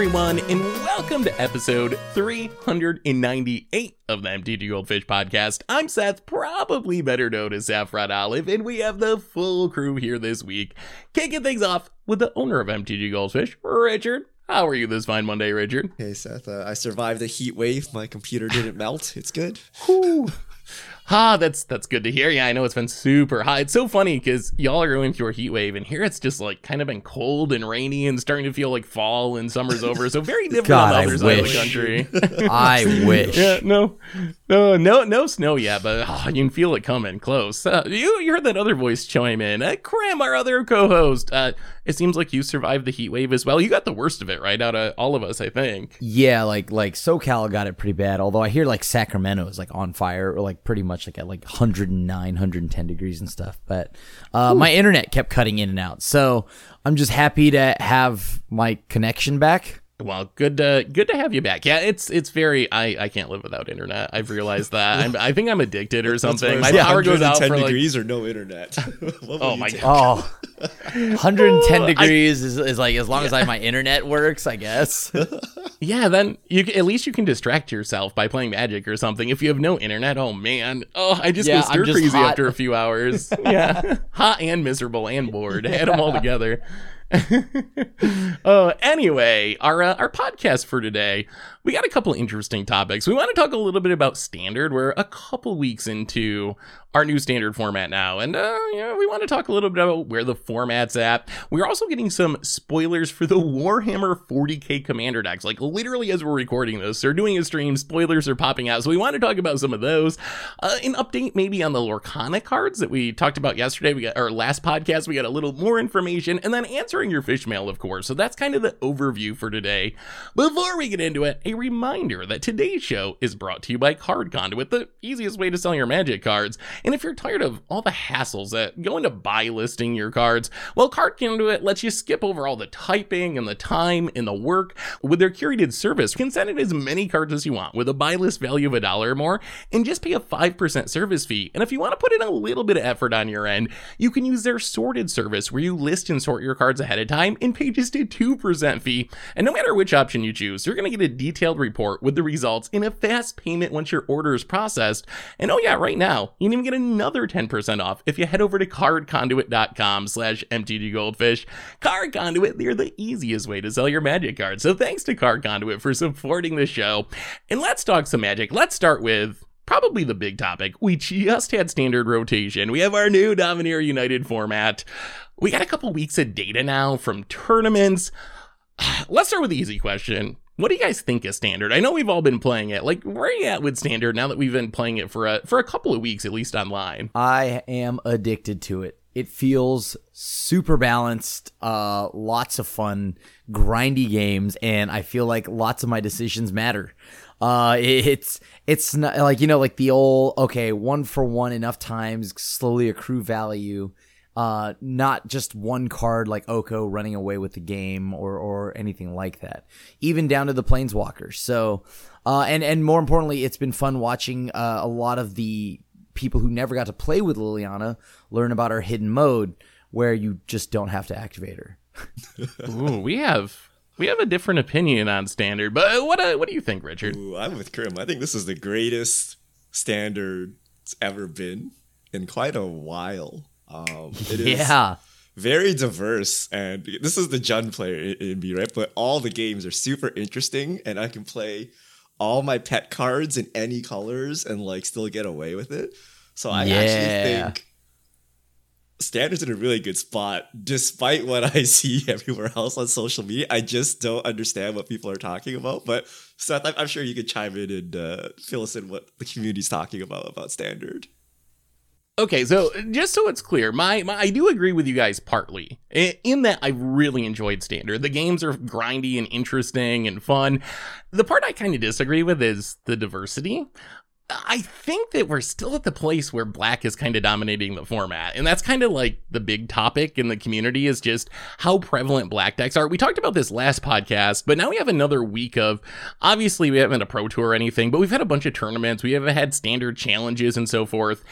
everyone, and welcome to episode 398 of the MTG Goldfish podcast. I'm Seth, probably better known as Saffron Olive, and we have the full crew here this week. Kicking things off with the owner of MTG Goldfish, Richard. How are you this fine Monday, Richard? Hey Seth, uh, I survived the heat wave. My computer didn't melt. It's good. Whew. Ah, that's that's good to hear. Yeah, I know it's been super hot. It's so funny because y'all are going through a heat wave, and here it's just like kind of been cold and rainy and starting to feel like fall and summer's over. So very different God, on the other I side of the country. I wish. yeah, no, no, no, no snow yet, but oh, you can feel it coming close. Uh, you you heard that other voice chime in. Uh, Cram, our other co-host. Uh, it seems like you survived the heat wave as well. You got the worst of it, right? Out of all of us, I think. Yeah, like like SoCal got it pretty bad. Although I hear like Sacramento is like on fire or like pretty much like at like 109, 110 degrees and stuff. But uh, my internet kept cutting in and out, so I'm just happy to have my connection back. Well, good to good to have you back. Yeah, it's it's very. I I can't live without internet. I've realized that. I'm, I think I'm addicted or something. My Yeah, power goes out 110 for like. degrees or no internet. Oh my take? God. Oh, 110 I- degrees is, is like as long as I my internet works, I guess. Yeah, then you at least you can distract yourself by playing Magic or something. If you have no internet, oh man, oh I just Yeah, go I'm stir just crazy hot. after a few hours. yeah, hot and miserable and bored. Add them all together. uh, anyway, our uh, our podcast for today, we got a couple interesting topics. We want to talk a little bit about standard. We're a couple weeks into our new standard format now, and uh, you know, we want to talk a little bit about where the format's at. We're also getting some spoilers for the Warhammer 40k commander decks. Like literally, as we're recording this, they're doing a stream. Spoilers are popping out, so we want to talk about some of those. Uh, an update maybe on the Lorcana cards that we talked about yesterday. We got our last podcast. We got a little more information, and then your fish mail, of course. So that's kind of the overview for today. Before we get into it, a reminder that today's show is brought to you by Card Conduit, the easiest way to sell your magic cards. And if you're tired of all the hassles that go into buy listing your cards, well, Card Conduit lets you skip over all the typing and the time and the work with their curated service. You can send in as many cards as you want with a buy list value of a dollar or more and just pay a 5% service fee. And if you want to put in a little bit of effort on your end, you can use their sorted service where you list and sort your cards ahead of time and just a 2% fee. And no matter which option you choose, you're going to get a detailed report with the results in a fast payment once your order is processed. And oh yeah, right now, you can even get another 10% off if you head over to cardconduit.com slash mtggoldfish. Card Conduit, they're the easiest way to sell your magic cards. So thanks to Card Conduit for supporting the show. And let's talk some magic. Let's start with probably the big topic. We just had standard rotation. We have our new Dominaria United format. We got a couple weeks of data now from tournaments. Let's start with the easy question. What do you guys think of standard? I know we've all been playing it. Like, where are you at with standard now that we've been playing it for a for a couple of weeks, at least online? I am addicted to it. It feels super balanced, uh, lots of fun, grindy games, and I feel like lots of my decisions matter. Uh, it's it's not like you know like the old okay one for one enough times slowly accrue value. Uh, not just one card like Oko running away with the game or or anything like that. Even down to the planeswalkers. So, uh, and and more importantly, it's been fun watching uh, a lot of the people who never got to play with Liliana learn about her hidden mode where you just don't have to activate her. Ooh, we have we have a different opinion on standard, but what uh, what do you think, Richard? Ooh, I'm with Crim. I think this is the greatest standard it's ever been in quite a while. Um, it is yeah. very diverse, and this is the Jund player in, me, right? But all the games are super interesting, and I can play all my pet cards in any colors and like still get away with it. So I Yeah. actually think standards in a really good spot despite what i see everywhere else on social media i just don't understand what people are talking about but seth i'm, I'm sure you could chime in and uh, fill us in what the community's talking about about standard Okay, so just so it's clear, my, my I do agree with you guys partly in that I really enjoyed standard. The games are grindy and interesting and fun. The part I kind of disagree with is the diversity. I think that we're still at the place where black is kind of dominating the format. And that's kind of like the big topic in the community is just how prevalent black decks are. We talked about this last podcast, but now we have another week of obviously we haven't had a pro tour or anything, but we've had a bunch of tournaments. We have had standard challenges and so forth.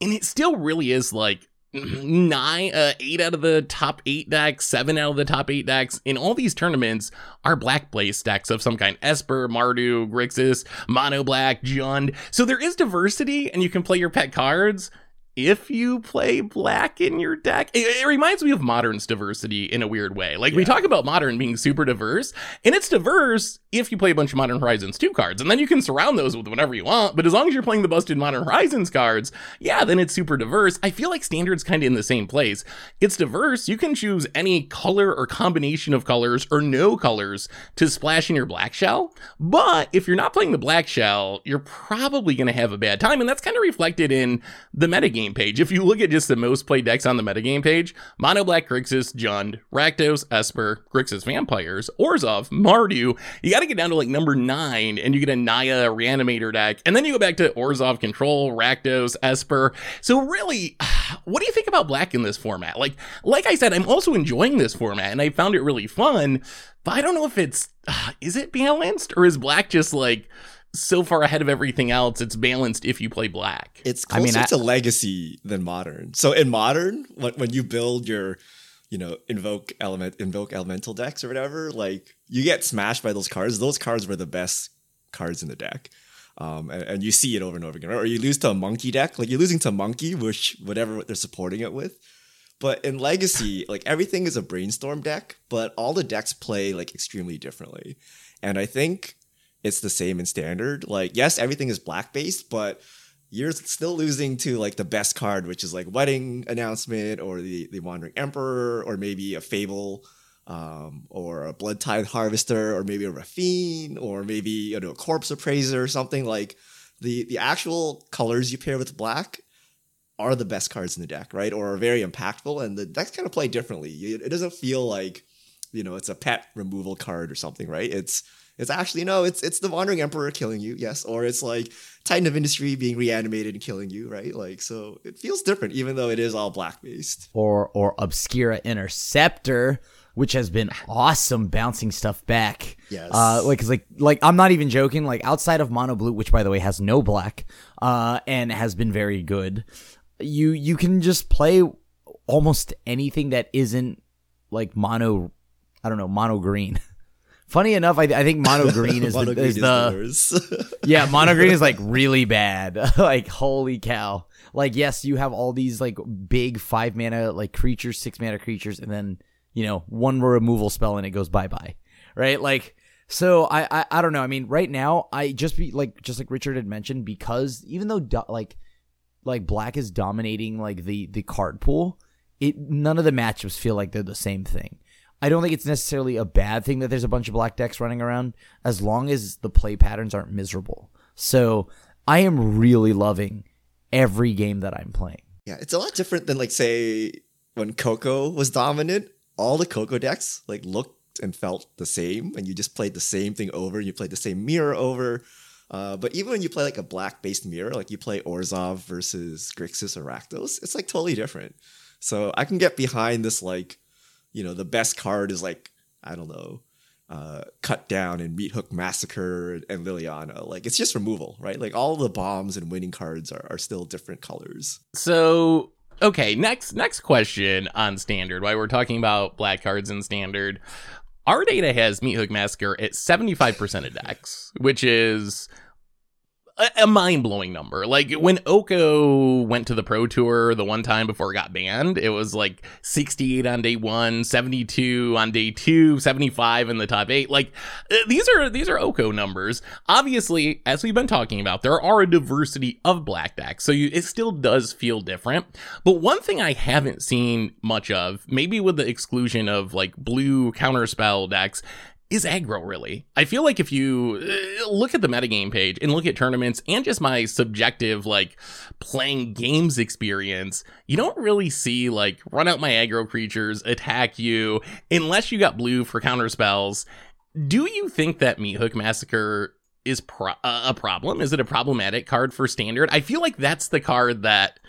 And it still really is like nine, uh, eight out of the top eight decks, seven out of the top eight decks in all these tournaments are black blaze decks of some kind. Esper, Mardu, Grixis, Mono Black, Jund. So there is diversity and you can play your pet cards if you play black in your deck. It, it, reminds me of modern's diversity in a weird way. Like yeah. we talk about modern being super diverse, and it's diverse if you play a bunch of Modern Horizons 2 cards, and then you can surround those with whatever you want. But as long as you're playing the busted Modern Horizons cards, yeah, then it's super diverse. I feel like standard's kind of in the same place. It's diverse. You can choose any color or combination of colors or no colors to splash in your black shell. But if you're not playing the black shell, you're probably going to have a bad time. And that's kind of reflected in the metagame page. If you look at just the most played decks on the metagame page, Mono Black Grixis, Jund, Rakdos, Esper, Grixis Vampires, Orzhov, Mardu, you got to get down to like number nine and you get a Naya Reanimator deck. And then you go back to Orzhov Control, Rakdos, Esper. So really, what do you think about black in this format? Like, like I said, I'm also enjoying this format and I found it really fun, but I don't know if it's, is it balanced or is black just like, so far ahead of everything else. It's balanced if you play black. It's closer I mean, I, to legacy than modern. So in modern, when, when you build your you know, invoke element, invoke elemental decks or whatever, like you get smashed by those cards. Those cards were the best cards in the deck. Um, and, and, you see it over and over again, right? Or you lose to a monkey deck, like you're losing to monkey, which whatever they're supporting it with. But in Legacy, like everything is a brainstorm deck, but all the decks play like extremely differently. And I think it's the same in standard. Like, yes, everything is black based, but you're still losing to like the best card, which is like wedding announcement or the the wandering emperor or maybe a fable. Um, or a blood tithe harvester, or maybe a Raffine, or maybe you know a corpse appraiser, or something like the the actual colors you pair with black are the best cards in the deck, right? Or are very impactful, and the decks kind of play differently. It doesn't feel like you know it's a pet removal card or something, right? It's it's actually no, it's it's the Wandering Emperor killing you, yes, or it's like Titan of Industry being reanimated and killing you, right? Like so, it feels different, even though it is all black based. Or or Obscura Interceptor, which has been awesome bouncing stuff back. Yes. Uh, like, like, like I'm not even joking. Like outside of Mono Blue, which by the way has no black, uh, and has been very good. You you can just play almost anything that isn't like mono. I don't know mono green. Funny enough, I, I think mono green is mono the, green is the, yeah mono green is like really bad. like holy cow! Like yes, you have all these like big five mana like creatures, six mana creatures, and then you know one removal spell and it goes bye bye. Right? Like so I, I I don't know. I mean, right now I just be like just like Richard had mentioned because even though do, like like black is dominating like the the card pool, it none of the matchups feel like they're the same thing. I don't think it's necessarily a bad thing that there's a bunch of black decks running around as long as the play patterns aren't miserable. So I am really loving every game that I'm playing. Yeah, it's a lot different than like say when Coco was dominant. All the Coco decks like looked and felt the same, and you just played the same thing over. You played the same mirror over. Uh, but even when you play like a black based mirror, like you play Orzhov versus Grixis or Rakdos, it's like totally different. So I can get behind this like you know the best card is like I don't know, uh, cut down and meat hook Massacre and Liliana. Like it's just removal, right? Like all the bombs and winning cards are, are still different colors. So okay, next next question on standard. Why we're talking about black cards in standard. Our data has Meat Hook Massacre at 75% of decks, which is a, mind blowing number. Like when Oko went to the Pro Tour the one time before it got banned, it was like 68 on day one, 72 on day two, 75 in the top eight. Like uh, these are these are Oko numbers. Obviously, as we've been talking about, there are a diversity of black decks, so you, it still does feel different. But one thing I haven't seen much of, maybe with the exclusion of like blue counterspell decks, is aggro really? I feel like if you uh, look at the metagame page and look at tournaments and just my subjective like playing games experience, you don't really see like run out my aggro creatures, attack you, unless you got blue for counter spells. Do you think that Meat Hook Massacre is pro- a problem? Is it a problematic card for standard? I feel like that's the card that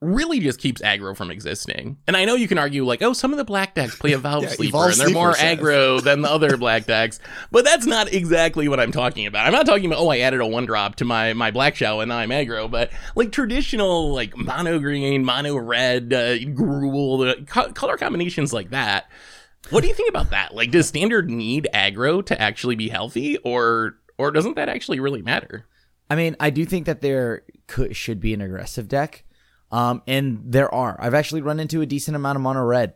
really just keeps aggro from existing. And I know you can argue like, oh, some of the black decks play a Valve Yeah, Sleeper Evolve and they're more Sleeper says. aggro than the other black decks, but that's not exactly what I'm talking about. I'm not talking about oh, I added a one drop to my my black shell and now I'm aggro, but like traditional like mono green, mono red, uh, Gruul, the co- color combinations like that. What do you think about that? Like, does standard need aggro to actually be healthy, or or doesn't that actually really matter? I mean, I do think that there could should be an aggressive deck, um, and there are. I've actually run into a decent amount of mono red,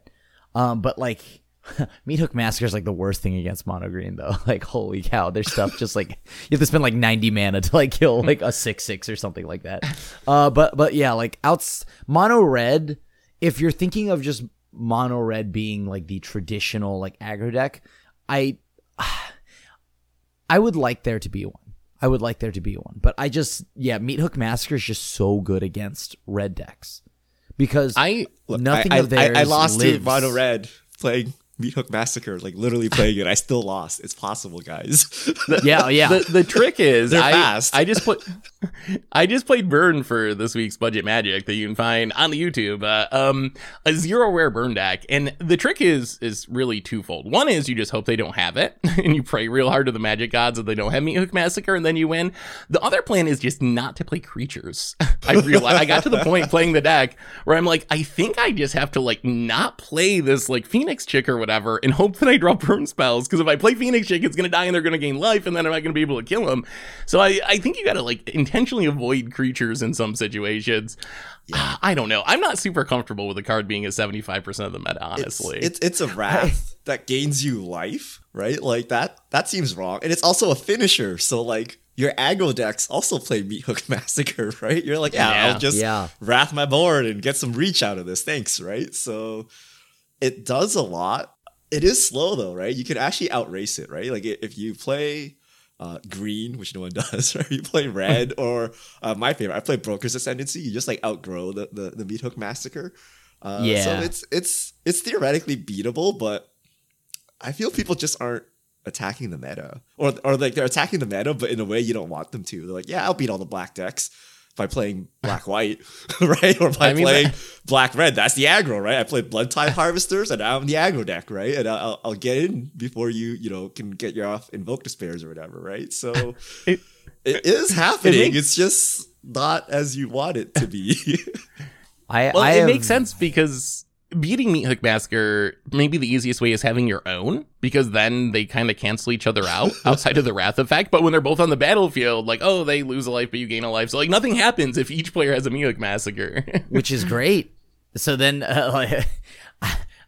um, but like Meat Hook Massacre is like the worst thing against mono green though. Like holy cow, their stuff just like you have to spend like ninety mana to like kill like a six six or something like that. Uh, but but yeah, like outs mono red. If you're thinking of just mono red being like the traditional like aggro deck, I I would like there to be one. I would like there to be one. But I just yeah, Meat Hook Massacre is just so good against red decks. Because I Look, Nothing I, of I, I, I theirs lost to lives. Mono Red playing Meat Hook Massacre, like literally playing it. I still lost. It's possible, guys. yeah, yeah. the the trick is They're I, fast. I just put I just played Burn for this week's Budget Magic that you can find on the YouTube. Uh, um, a zero rare burn deck, and the trick is is really twofold. One is you just hope they don't have it, and you pray real hard to the magic gods that they don't have Meat Hook Massacre, and then you win. The other plan is just not to play creatures. I realized I got to the point playing the deck where I'm like, I think I just have to like not play this like Phoenix chick or whatever, and hope that I draw burn spells. Because if I play Phoenix chick, it's gonna die and they're gonna gain life, and then I'm not gonna be able to kill him. So I I think you gotta like intentionally avoid creatures in some situations. Ah, I don't know. I'm not super comfortable with the card being at 75% of the meta, honestly. It's, it's it's a wrath that gains you life, right? Like that that seems wrong. And it's also a finisher. So like your aggro decks also play Meat Hook Massacre, right? You're like, yeah, Yeah. I'll just Yeah. wrath my board and get some reach out of this. Thanks, right? So it does a lot. It is slow though, right? You can actually outrace it, right? Like if you play uh, green, which no one does, right? You play red, or uh, my favorite, I play Broker's Ascendancy. You just like outgrow the the, the Meat Hook Massacre. Uh, so it's it's it's theoretically beatable, but I feel people just aren't attacking the meta, or or like they're attacking the meta, but in a way you don't want them to. They're like, yeah, I'll beat all the black decks by playing black white, right? Or by I mean, playing that- black red. That's the aggro, right? I play blood tithe harvesters, and I'm the aggro deck, right? And I'll, I'll get in before you, you know, can get your off invoke despairs or whatever, right? So It- it is happening. makes- it's just not as you want it to be. I well, I it have- makes sense because beating Meat Hook Massacre, maybe the easiest way is having your own, because then they kind of cancel each other out outside of the Wrath effect. But when they're both on the battlefield, like, oh, they lose a life, but you gain a life. So, like, nothing happens if each player has a Meat Hook Massacre. which is great. So then, uh, like,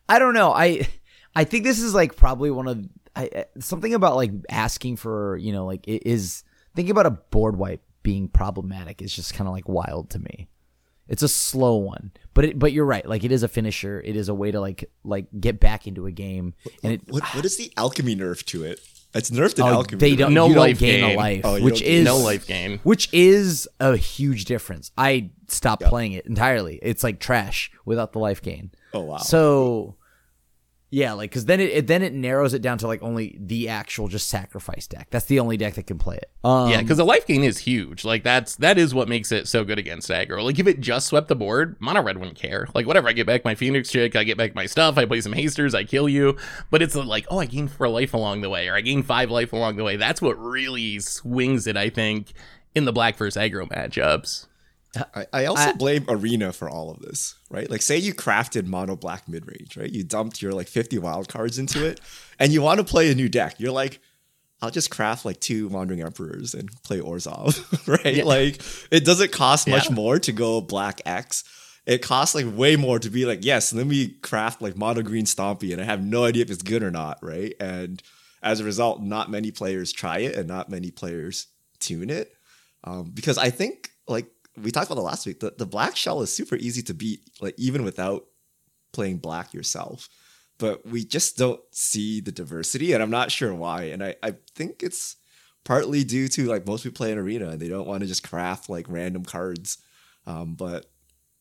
I don't know. I I think this is like probably one of I, I- something about like asking for you know like it is thinking about a board wipe being problematic is just kind of like wild to me. It's a slow one, but it, but you're right. Like it is a finisher. It is a way to like like get back into a game, and it what what is the alchemy nerf to it? It's nerfed in oh, alchemy. they don't No you don't life gain oh, gain. a life, Oh, which is no life gain. which is a huge difference. I stopped Yep. playing it entirely. It's like trash without the life gain. Oh wow. So yeah, like because then it, it then it narrows it down to like only the actual just sacrifice deck. That's the only deck that can play it. Um, yeah, because the life gain is huge. Like that's that is what makes it so good against aggro. Like if it just swept the board, mono red wouldn't care. Like whatever, I get back my phoenix chick, I get back my stuff, I play some hasters, I kill you. But it's like, oh, I gained four life along the way, or I gained five life along the way. That's what really swings it, I think, in the black versus aggro matchups. I, I also I- blame Arena for all of this, right? Like, say you crafted mono black mid range, right? You dumped your like 50 wild cards into it, and you want to play a new deck. You're like, I'll just craft like two Wandering Emperors and play Orzhov, right? Yeah. Like, it doesn't cost much Yeah. more to go black X. It costs like way more to be like, yes, let me craft like mono green Stompy, and I have no idea if it's good or not, right? And as a result, not many players try it, and not many players tune it um, because I think like we talked about it last week, the, the black shell is super easy to beat, like even without playing black yourself. But we just don't see the diversity, and I'm not sure why. And I, I think it's partly due to like most people play in arena and they don't want to just craft like random cards. Um, but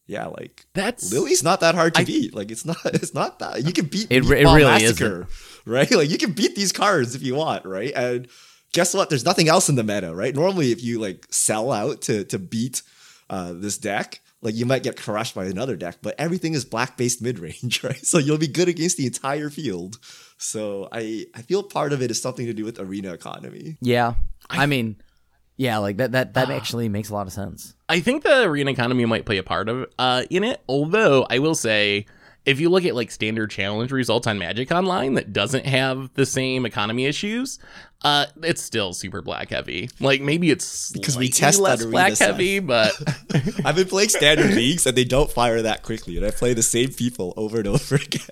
yeah, like That's Lily's not that hard to I- beat. Like it's not it's not that you can beat It re- it really Massacre, right? Like you can beat these cards if you want, right? And guess what? There's nothing else in the meta, right? Normally, if you like sell out to to beat uh, this deck, like you might get crushed by another deck, but everything is black based mid range, right? So you'll be good against the entire field. So I I feel part of it is something to do with arena economy. Yeah. I, mean, yeah, like that that that actually makes a lot of sense. I think the arena economy might play a part of uh, in it. Although I will say, if you look at like standard challenge results on Magic Online that doesn't have the same economy issues, uh, it's still super black heavy. Like maybe it's Because we slightly test that less black side. heavy, but I've been playing standard leagues and they don't fire that quickly, and I play the same people over and over again.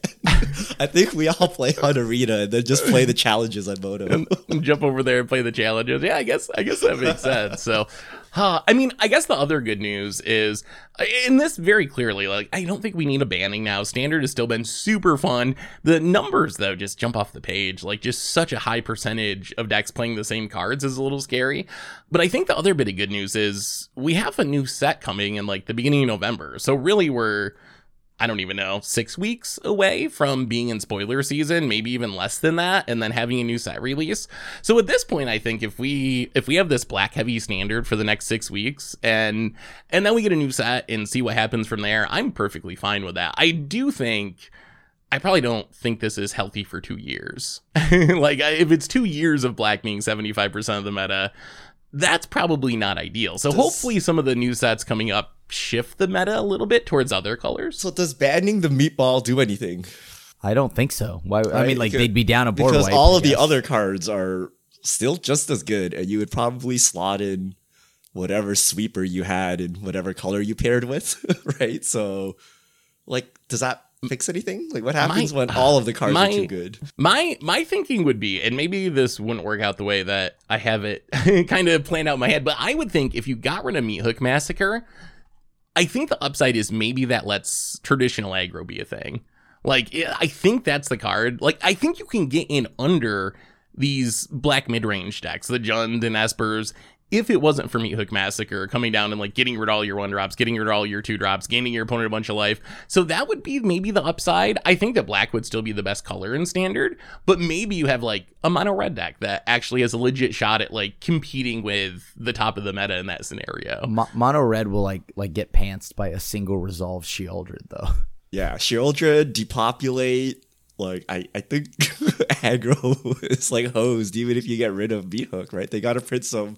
I think we all play on arena and then just play the challenges on Moto. jump over there and play the challenges. Yeah, I guess I guess that makes sense. So, huh, I mean, I guess the other good news is uh, in this very clearly. Like, I don't think we need a banning now. Standard has still been super fun. The numbers though just jump off the page. Like, just such a high percentage of decks playing the same cards is a little scary. But I think the other bit of good news is we have a new set coming in like the beginning of November. So really, we're I don't even know, six weeks away from being in spoiler season, maybe even less than that, and then having a new set release. So at this point, I think if we if we have this black heavy standard for the next six weeks and and then we get a new set and see what happens from there, I'm perfectly fine with that. I do think I probably don't think this is healthy for two years. like if it's two years of black being 75% of the meta, that's probably not ideal. So hopefully some of the new sets coming up shift the meta a little bit towards other colors. So does banning the meatball do anything? I don't think so. Why? I Right, mean, like because- they'd be down a board because wipe, all of the other cards are still just as good, and you would probably slot in whatever sweeper you had and whatever color you paired with, right? So, like, does that fix anything? Like, what happens My- when uh, all of the cards my- are too good? My my thinking would be, and maybe this wouldn't work out the way that I have it kind of planned out in my head, but I would think if you got rid of Meat Hook Massacre, I think the upside is maybe that lets traditional aggro be a thing. Like I think that's the card. Like I think you can get in under these black mid range decks, the Jund and Espers. If it wasn't for Meat Hook Massacre coming down and like getting rid of all your one drops, getting rid of all your two drops, gaining your opponent a bunch of life. So that would be maybe the upside. I think that black would still be the best color in standard, but maybe you have like a mono red deck that actually has a legit shot at like competing with the top of the meta in that scenario. Mo- Mono red will like like get pantsed by a single resolve Sheoldred though. Yeah, Sheoldred, depopulate. Like, I, I think aggro is like hosed, even if you get rid of Meat Hook, right? They got to print some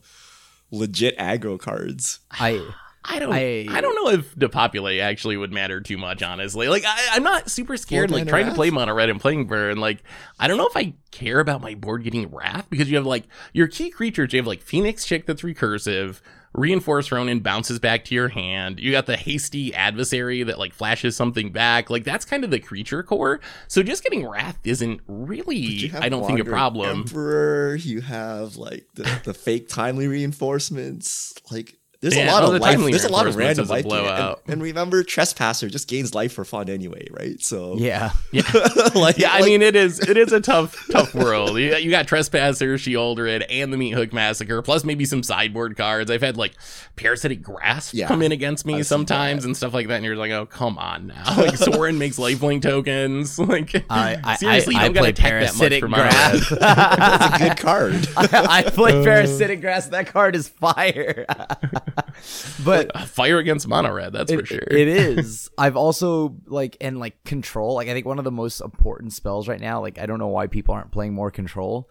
legit aggro cards. I I don't. I, I- don't know if depopulate actually would matter too much. Honestly, like I, I'm not super scared. Like mana trying to play mono red and playing burn. Like I don't know if I care about my board getting wrath because you have like your key creatures. You have like Phoenix Chick that's recursive. Reinforced Ronin bounces back to your hand. You got the hasty adversary that like flashes something back. Like that's kind of the creature core. So just getting wrath isn't really, I don't think, a problem. Emperor, you have like the, the fake timely reinforcements. Like there's Yeah, a lot of the life. There's a lot of reinforcements random is a life. in it. And, and remember, Trespasser just gains life for fun anyway, right? So yeah. yeah, like, Yeah, I like- mean it is it is a tough tough world. You, you got Trespasser, Sheoldred, and the Meat Hook Massacre, plus maybe some sideboard cards. I've had like Parasitic Grasp Yeah, come in against me I've sometimes and stuff like that, and you're like, oh come on now. Like Sorin makes lifelink tokens. Like I I, seriously, you I, I don't gotta play tech that much parasitic for mono grass. that's a good card. I, I play parasitic grasp. That card is fire. but Fire against mono red, that's for sure. It is. I've also like and like control. Like I think one of the most important spells right now. Like I don't know why people aren't playing more control.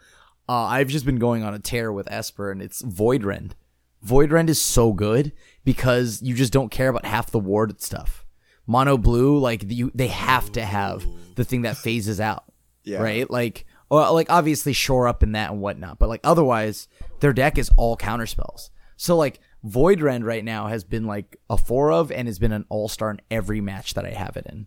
Uh, I've just been going on a tear with Esper, and it's Void Rend. Void Rend is so good because you just don't care about half the ward stuff. Mono blue, like you, they have to have the thing that phases out, Yeah. right? Like, well, like obviously shore up in that and whatnot, but like otherwise, their deck is all counter spells. So like Void Rend right now has been like a four of and has been an all star in every match that I have it in.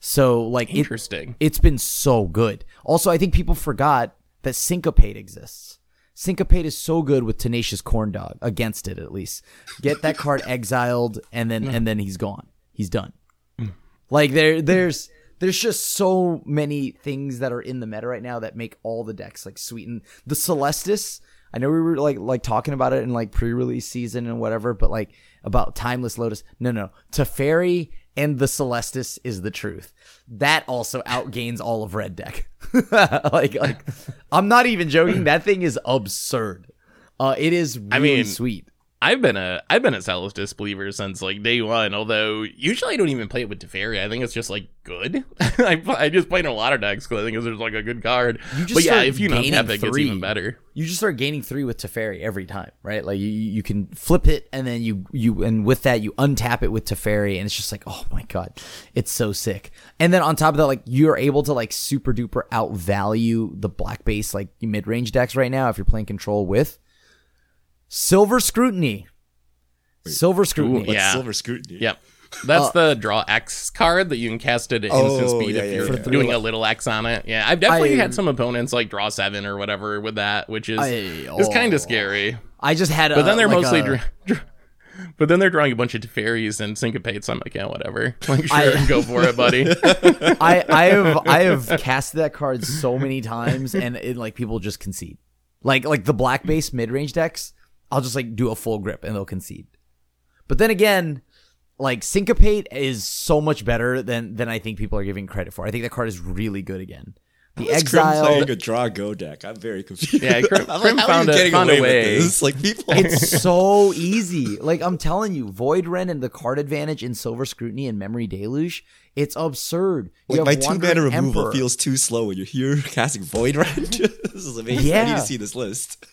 So like Interesting. it's been so good. Also, I think people forgot that Syncopate exists. Syncopate is so good with Tenacious Corn Dog against it at least. Get that card exiled and then and then he's gone. He's done. Mm. Like there there's there's just so many things that are in the meta right now that make all the decks like sweeten. The Celestus, I know we were like like talking about it in like pre-release season and whatever, but like about Timeless Lotus. No, no. Teferi and the Celestus is the truth. That also outgains all of red deck. like like I'm not even joking. That thing is absurd. Uh it is really I mean, sweet. I've been a I've been a Celestus believer since like day one. Although usually I don't even play it with Teferi. I think it's just like good. I, I just play in a lot of decks because I think it's just like a good card. You just but yeah, if you don't gaining have it, it even better. you just start gaining three with Teferi every time, right? Like you, you can flip it and then you you and with that you untap it with Teferi and it's just like oh my god, it's so sick. And then on top of that, like you're able to like super duper outvalue the black base like mid range decks right now if you're playing control with Silver Scrutiny. Silver Scrutiny. Ooh, Yeah. silver scrutiny? Yep. That's uh, the draw X card that you can cast it at Oh, instant speed yeah, if yeah, you're yeah. For doing three- a little X on it. Yeah, I've definitely I- had some opponents like draw seven or whatever with that, which is I- is kind oh. of scary. I just had a But then they're like mostly, a- dra- dra- but then they're drawing a bunch of Teferis and syncopates. So I'm like, yeah, whatever. Like, sure, I- go for it, buddy. I I have I have cast that card so many times and it like people just concede. Like like the black base mid range decks, I'll just like do a full grip and they'll concede. But then again, like syncopate is so much better than than I think people are giving credit for. I think that card is really good again. The It's Crim exile playing a draw go deck. I'm very confused. Yeah, Crim- I'm Crim how found are you a- getting found a away with way. this? Like people. it's so easy. Like I'm telling you, Void Rend and the card advantage in Silver Scrutiny and Memory Deluge, it's absurd. You Like, my two mana removal Emperor. feels too slow when you're here casting Void Rend. this is amazing. Yeah. I need to see this list.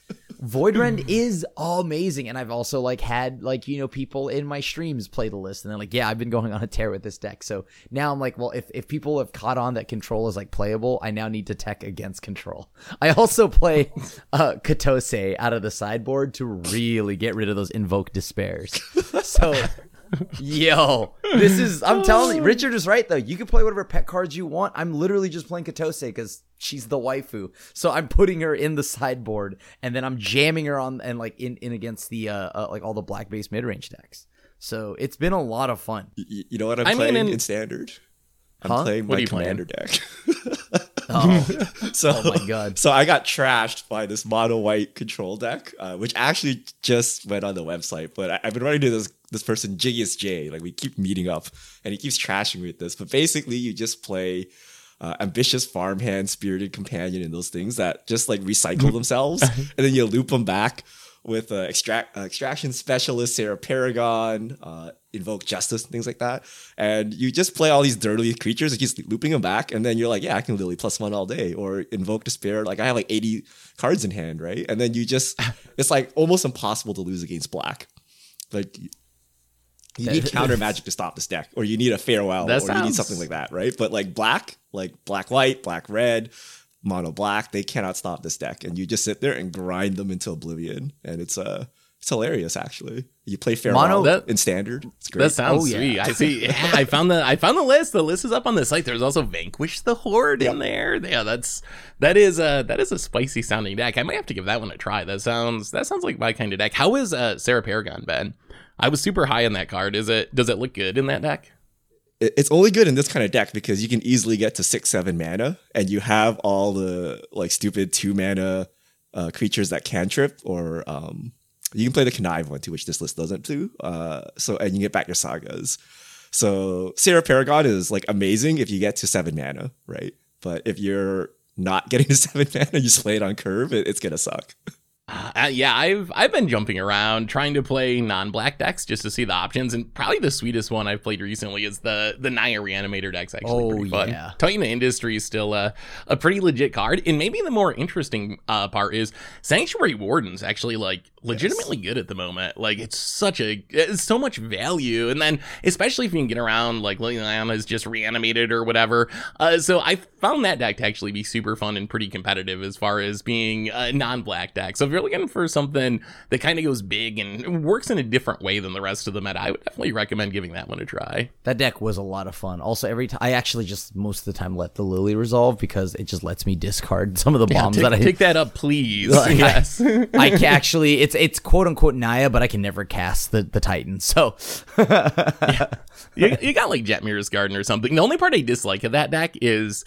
Void Rend is amazing, and I've also like had like you know people in my streams play the list, and they're like, "Yeah, I've been going on a tear with this deck." So now I'm like, well, if if people have caught on that control is like playable, I now need to tech against control. I also play uh, Kotose out of the sideboard to really get rid of those invoke despairs. So. Yo, this is I'm telling you, Richard is right though. You can play whatever pet cards you want. I'm literally just playing Kotose because she's the waifu. So I'm putting her in the sideboard and then I'm jamming her on and like in, in against the uh, uh like all the black base mid range decks. So it's been a lot of fun. Y- You know what I'm I mean, playing in- in, standard? I'm Huh? playing my you playing? commander deck. Oh, so, Oh my God. So I got trashed by this mono white control deck, uh, which actually just went on the website. But I, I've been running to this this person Jiggius J. Like we keep meeting up, and he keeps trashing me with this. But basically, you just play. Uh, ambitious farmhand, spirited companion, and those things that just like recycle themselves, and then you loop them back with uh, extract uh, extraction specialist, Serra Paragon, uh, invoke justice, and things like that. And you just play all these dirty creatures, and keep looping them back, and then you're like, yeah, I can literally plus one all day, or invoke despair. Like I have like 80 cards in hand, right? And then you just, it's like almost impossible to lose against black. Like you need counter magic to stop this deck, or you need a farewell, That or you need something like that, right? But like black, like black white, black red, mono black, they cannot stop this deck, and you just sit there and grind them into oblivion, and it's uh it's hilarious actually. You play farewell Mono- That- in standard, it's great. That sounds Oh, yeah. sweet. I see. Yeah, I found the I found the list. The list is up on the site. There's also Vanquish the Horde in there. Yeah, that's that is a that is a spicy sounding deck. I might have to give that one a try. That sounds that sounds like my kind of deck. How is uh, Serra Paragon Ben? I was super high on that card. Is it does it look good in that deck? It's only good in this kind of deck because you can easily get to six, seven mana, and you have all the like stupid two mana uh, creatures that cantrip, or um, you can play the connive one too, which this list doesn't do. Uh, so and you get back your sagas. So Serra Paragon is like amazing if you get to seven mana, right? But if you're not getting to seven mana, you just play it on curve, it, it's gonna suck. Uh, yeah, I've I've been jumping around trying to play non-black decks just to see the options, and probably the sweetest one I've played recently is the the Naya Reanimator deck's actually Oh, fun. yeah. Titan Industry is still a, a pretty legit card, and maybe the more interesting uh, part is Sanctuary Warden's actually like legitimately good at the moment. Like it's such a it's so much value, and then especially if you can get around like Liliana is just reanimated or whatever. Uh, so I found that deck to actually be super fun and pretty competitive as far as being a non-black deck. So if you're looking for something that kind of goes big and works in a different way than the rest of the meta, I would definitely recommend giving that one a try. That deck was a lot of fun. Also, every time I actually just most of the time let the Lily resolve because it just lets me discard some of the bombs Pick, that I pick that up, please. Like, yes. I can actually it's it's quote unquote Naya, but I can never cast the the Titan. So you, you got like Jetmir's Garden or something. The only part I dislike of that deck is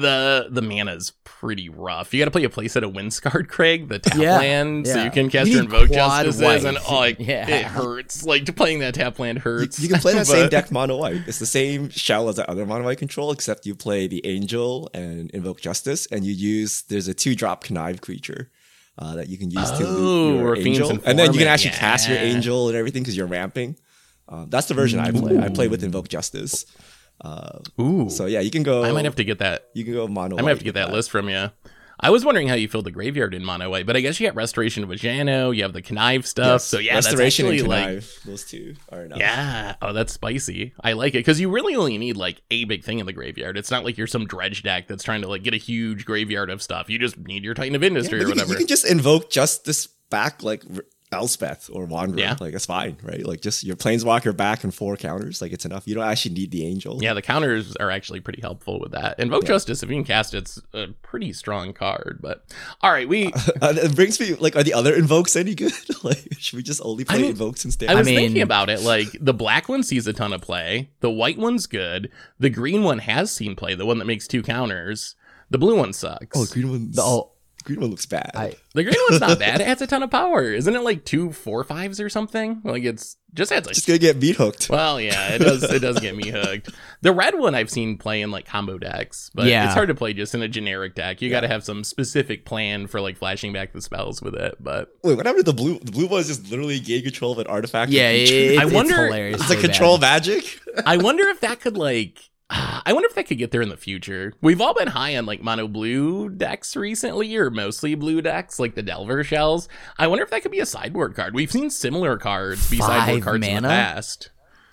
the the mana's pretty rough. You got to play a playset of Windscarred Crag, the tap Yeah, land, so you can cast You your invoke quad justices, and oh, like, Yeah. it hurts. Like playing that tap land hurts. you can play that same deck mono white. It's the same shell as that other mono white control, except you play the angel and invoke justice, and you use there's a two drop connive creature. uh, that you can use to Oh, loot your Raffine's angel, and then you can informant, actually cast your angel and everything because you're ramping. Uh, that's the version I play. I play with Invoke Justice. Uh, Ooh. so yeah, you can go. I might have to get that. You can go mono. I might have to get that list from you. I was wondering how you filled the graveyard in mono white, but I guess you got restoration of Jano. you have the connive stuff. so yeah, restoration that's and actually connive. like those two are enough. Yeah. Oh, that's spicy. I like it because you really only need like a big thing in the graveyard. It's not like you're some dredge deck that's trying to like get a huge graveyard of stuff. You just need your Titan of Industry Yeah, or but you, can, whatever. you can just invoke just this back like Elspeth or Wanderer. Yeah. Like it's fine, right? Like just your planeswalker back and four counters. Like it's enough. You don't actually need the angel. yeah, the counters are actually pretty helpful with that. Invoke Justice, if you can cast it, it's a pretty strong card. But all right, we. Uh, it brings me like, are the other invokes any good? like, should we just only play I mean, invokes I instead? was mean- thinking about it. Like the black one sees a ton of play. The white one's good. The green one has seen play. The one that makes two counters. The blue one sucks. oh, the green one's The- oh, green one looks bad. I The green one's not bad. It adds a ton of power. Isn't it like two four fives or something? Like it's just adds like just gonna get beat hooked. well, yeah, it does. It does get me hooked. The red one I've seen play in like combo decks, but Yeah. it's hard to play just in a generic deck. You got to have some specific plan for like flashing back the spells with it. But Wait, what happened to the blue? The blue one is just literally gain control of an artifact. yeah, or it, creature. I wonder- hilarious. it's like so control bad. magic. I wonder if that could like. I wonder if that could get there in the future. We've all been high on like mono blue decks recently, or mostly blue decks, like the Delver shells. I wonder if that could be a sideboard card. We've seen similar cards be sideboard Five cards in the past.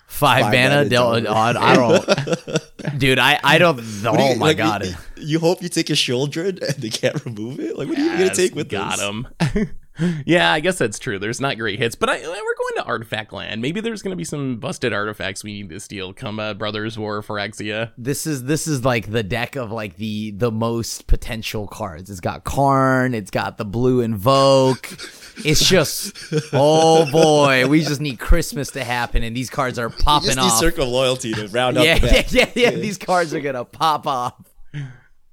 Five, Five mana, mana del- Delver. odd. I don't, dude. I I don't. What do Oh you- my like, god. You, you hope you take a Sheoldred and they can't remove it. Like, what are you gonna take with got this? him. yeah, I guess that's true. There's not great hits, but I, we're going to Artifact Land. Maybe there's going to be some busted artifacts we need to steal. Come uh, Brothers War Phyrexia. this is this is like the deck of like the the most potential cards. It's got Karn, it's got the blue invoke. It's just oh boy, we just need Christmas to happen and these cards are You popping just need off. Circle of Loyalty to round yeah, up the yeah, deck. yeah, yeah, These cards are gonna pop off.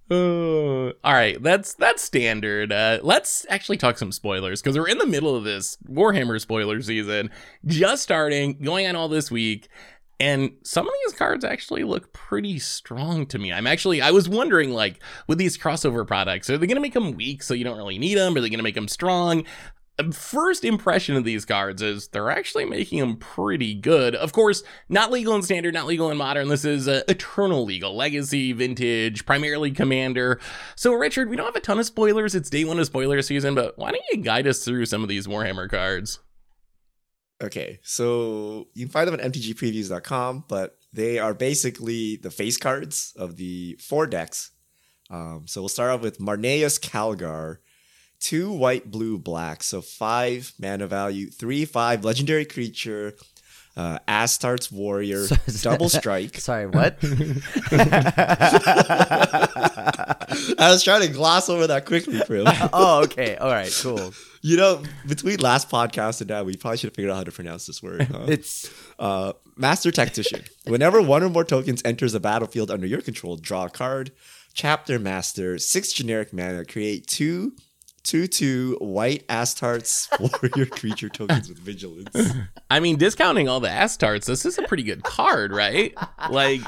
Uh, all right, that's that's standard. Uh, let's actually talk some spoilers because we're in the middle of this Warhammer spoiler season, just starting, going on all this week, and some of these cards actually look pretty strong to me. I'm actually I was wondering like with these crossover products, are they going to make them weak so you don't really need them? Are they going to make them strong? First impression of these cards is they're actually making them pretty good. Of course, not legal in standard, not legal in modern. This is uh, eternal legal, legacy, vintage, primarily commander. So, Richard, we don't have a ton of spoilers. It's day one of spoiler season, but why don't you guide us through some of these Warhammer cards? Okay, so you can find them at mtgpreviews.com, but they are basically the face cards of the four decks. Um, so we'll start off with Marneus Calgar, two white, blue, black, so five mana value, three, five legendary creature, uh, Astartes Warrior, double strike. Sorry, what? I was trying to gloss over that quickly, Prim. oh, okay. All right, cool. You know, between last podcast and now, we probably should have figured out how to pronounce this word. huh? It's Uh, Master Tactician. Whenever one or more tokens enters a battlefield under your control, draw a card. Chapter Master, six generic mana, create two, two, two white Astartes your creature tokens with vigilance. I mean, discounting all the Astartes, this is a pretty good card, right? Like,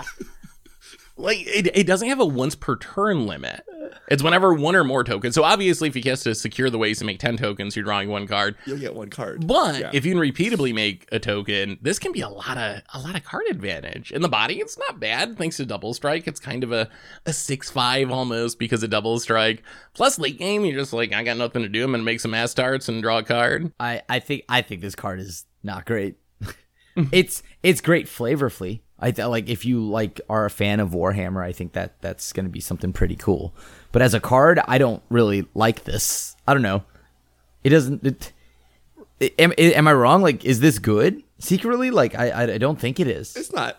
like it, it doesn't have a once per turn limit. It's whenever one or more tokens. So obviously, if he has to secure the ways to make ten tokens, you're drawing one card. You'll get one card. But Yeah. if you can repeatedly make a token, this can be a lot of a lot of card advantage. In the body, it's not bad thanks to double strike. It's kind of a a six five almost because of double strike. Plus late game, you're just like, I got nothing to do. I'm gonna make some ass starts and draw a card. I I think I think this card is not great. it's it's great flavorfully. I th- like if you like are a fan of Warhammer, I think that that's going to be something pretty cool. But as a card, I don't really like this. I don't know. It doesn't. It, am, am I wrong? Like, is this good secretly? Like, I I, I don't think it is. It's not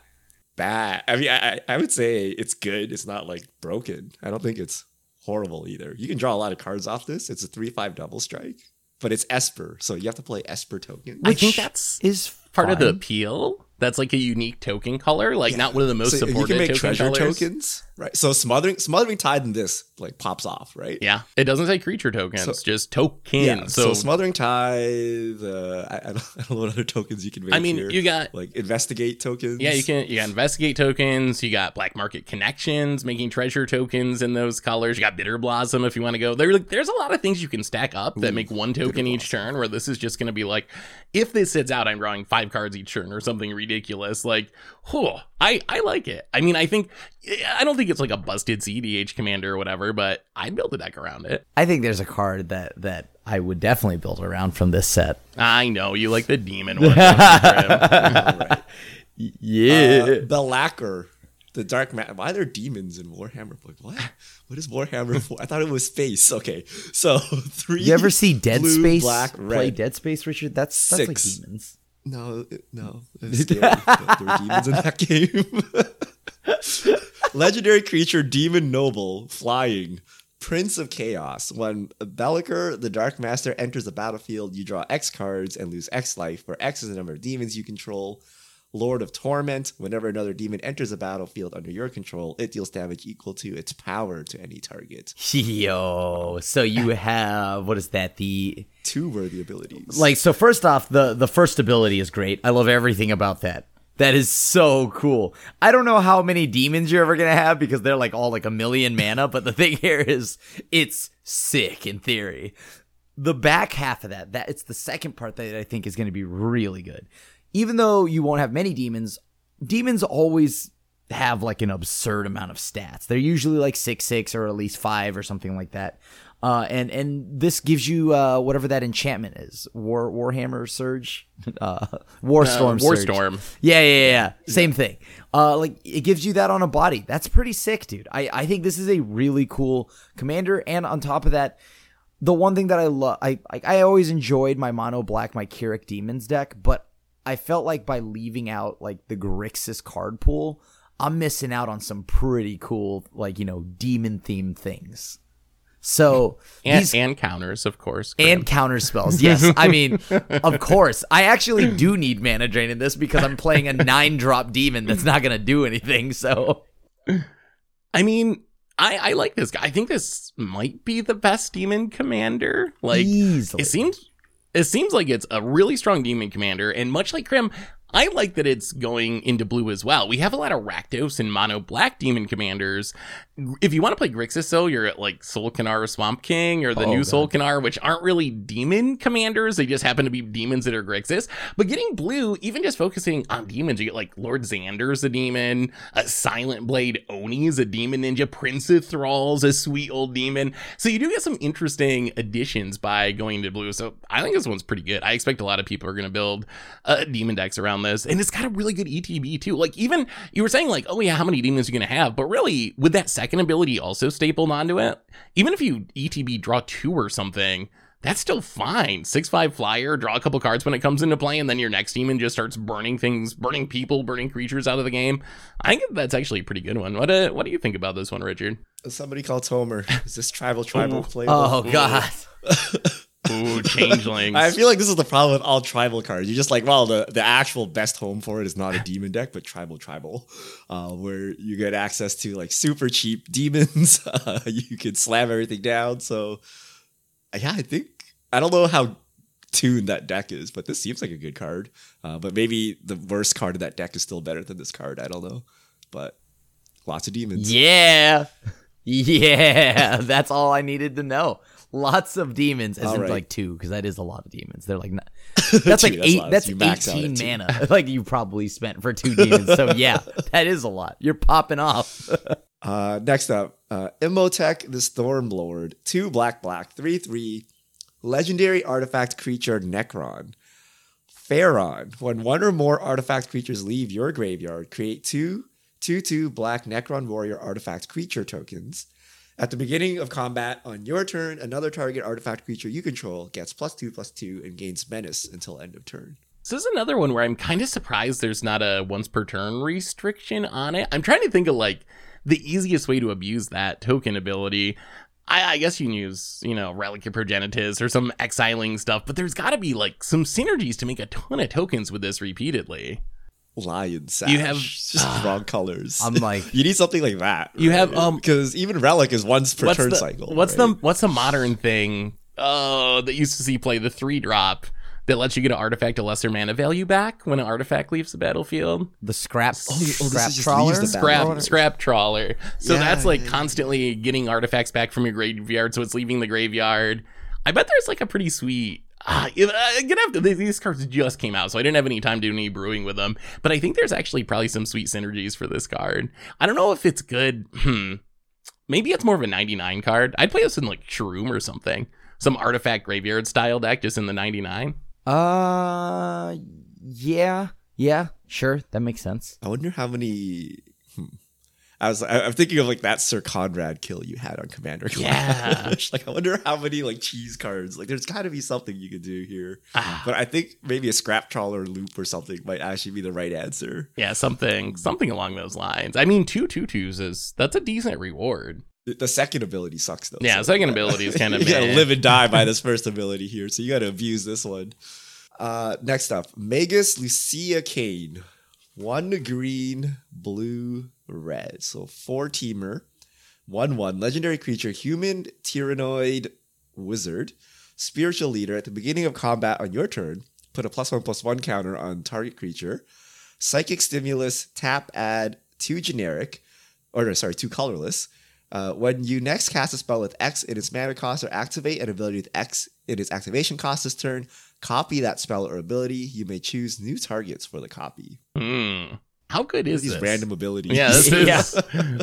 bad. I mean, I, I I would say it's good. It's not like broken. I don't think it's horrible either. You can draw a lot of cards off this. It's a 3 5 double strike, but it's Esper. So you have to play Esper token. I think that's is part of the appeal. That's like a unique token color, like not one of the most So you supported can make treasure colors. tokens. Right. So smothering smothering tithe in this like pops off, right? Yeah, it doesn't say creature tokens, So- just tokens. Yeah. So, so, smothering tithe. Uh, I, I, don't, I don't know what other tokens you can make. I mean, here. you got like investigate tokens. Yeah, you can you got investigate tokens, you got black market connections, making treasure tokens in those colors. You got bitter blossom if you want to go. There there's a lot of things you can stack up that Ooh, make one token each turn where this is just going to be like if this sits out I'm drawing 5 cards each turn or something ridiculous. Like, whew, I I like it. I mean, I think I don't think it's like a busted CDH commander or whatever, but I'd build a deck around it. I think there's a card that that I would definitely build around from this set. I know you like the demon one. don't you, Grim? All right. Yeah. Uh, the lacquer, the dark man. Why are there demons in Warhammer? Like what? What is Warhammer for? I thought it was space. Okay, so three. you ever see Dead blue, Space black, red. play. Dead Space, Richard? That's that's like Six. demons. No, no, it's scary. there were demons in that game. Legendary creature, demon noble, flying, prince of chaos. When Be'lakor, the Dark Master, enters the battlefield, you draw X cards and lose X life, where X is the number of demons you control. Lord of Torment. Whenever another demon enters a battlefield under your control, it deals damage equal to its power to any target. Yo, so you have what is that? The Two worthy abilities. like so. First off, the the first ability is great. I love everything about that. That is so cool. I don't know how many demons you're ever gonna have because they're like all like a million mana. But the thing here is, it's sick in theory. The back half of that, that it's the second part that I think is to be really good. Even though you won't have many demons, demons always have like an absurd amount of stats. They're usually like six six or at least five or something like that. Uh, and and this gives you uh, whatever that enchantment is, War Warhammer Surge, uh, Warstorm, Uh, Warstorm. Yeah, yeah, yeah, yeah. Same thing. Uh, like it gives you that on a body. That's pretty sick, dude. I I think this is a really cool commander. And on top of that, the one thing that I love, I, I I always enjoyed my mono black, my Keurig Demons deck, but I felt like by leaving out like the Grixis card pool, I'm missing out on some pretty cool like you know demon themed things. So And, these and counters, of course. and counter spells. Yes, I mean, of course. I actually do need mana drain in this because I'm playing a nine drop demon that's not gonna do anything. So I mean, I, I like this guy. I think this might be the best demon commander. Like easily. it seems it seems like it's a really strong demon commander, and much like Crim, I like that it's going into blue as well. We have a lot of Rakdos and mono black demon commanders. If you want to play Grixis, though, you're at like Sol'kanar or Swamp King or the Oh, new God. Sol'kanar, which aren't really demon commanders. They just happen to be demons that are Grixis. But getting blue, even just focusing on demons, you get like Lord Xander's a demon, a Silent Blade Oni's a demon ninja, Prince of Thrall's a sweet old demon. So you do get some interesting additions by going to blue. So I think this one's pretty good. I expect a lot of people are going to build uh, demon decks around this, and it's got a really good ETB too. Like even you were saying, like, oh yeah, how many demons are you going to have? But really, with that second ability also stapled onto it, even if you ETB draw two or something. That's still fine. Six five flyer, draw a couple cards when it comes into play, and then your next demon just starts burning things, burning people, burning creatures out of the game. I think that's actually a pretty good one. What uh, what do you think about this one, Richard? Somebody called Homer. Is this tribal tribal play? oh god. Ooh, changelings. I feel like this is the problem with all tribal cards. You're just like, well, the, the actual best home for it is not a demon deck, but tribal tribal, uh, where you get access to like super cheap demons. Uh, you can slam everything down. So, yeah, I think I don't know how tuned that deck is, but this seems like a good card. Uh, but maybe the worst card of that deck is still better than this card. I don't know, but lots of demons. Yeah. Yeah. That's all I needed to know. Lots of demons, as in right. like two, because that is a lot of demons. They're like not, that's like eight. That's You max out at eighteen mana. Like you probably spent for two demons. So yeah, that is a lot. You're popping off. Uh, next up, uh, Imotekh the Stormlord, two black black, three three, legendary artifact creature Necron. Phaeron, when one or more artifact creatures leave your graveyard, create two two two black Necron warrior artifact creature tokens. At the beginning of combat on your turn, another target artifact creature you control gets plus two plus two and gains menace until end of turn. So This is another one where I'm kind of surprised there's not a once per turn restriction on it. I'm trying to think of like the easiest way to abuse that token ability. I, I guess you can use, you know, Relic of Progenitus or some exiling stuff, but there's got to be like some synergies to make a ton of tokens with this repeatedly. Lion sash. You have- just wrong colors. I'm like, you need something like that. You have, um, because even relic is once per what's turn the, cycle. What's right? the what's the modern thing? Oh, that used to see play the three drop that lets you get an artifact a lesser mana value back when an artifact leaves the battlefield. the scrap, Oh, oh, this scrap is just trawler. leaves the Scrap scrap trawler. So Yeah, that's like yeah, yeah. constantly getting artifacts back from your graveyard, so it's leaving the graveyard. I bet there's like a pretty sweet. Ah, you- uh, gonna have to, these- these cards just came out, so I didn't have any time to do any brewing with them. But I think there's actually probably some sweet synergies for this card. I don't know if it's good. Hmm. Maybe it's more of a 99 card. I'd play this in like Shroom or something. Some artifact graveyard style deck just in the 99. Uh, yeah, yeah, sure, that makes sense. I wonder how many. Hmm. I was. I, I'm thinking of like that Syr Konrad kill you had on Commander Yeah. Like I wonder how many like cheese cards. Like there's got to be something you could do here. Ah. But I think maybe a scrap trawler loop or something might actually be the right answer. Yeah, something something along those lines. I mean, two tutus is that's a decent reward. The, the second ability sucks though. Yeah, second ability is kind of you gotta live and die by this first ability here, so you gotta abuse this one. Uh, next up, Magus Lucea Kane. One green, blue, red. So four Temur. One one. Legendary creature, human Tyranid wizard. Spiritual leader. At the beginning of combat on your turn, put a plus one plus one counter on target creature. Psychic stimulus, tap add two generic, or no, sorry, two colorless. Uh, when you next cast a spell with X in its mana cost or activate an ability with X in its activation cost this turn, copy that spell or ability. You may choose new targets for the copy. Hmm. How good is These this? random abilities. Yeah, this is. Yeah.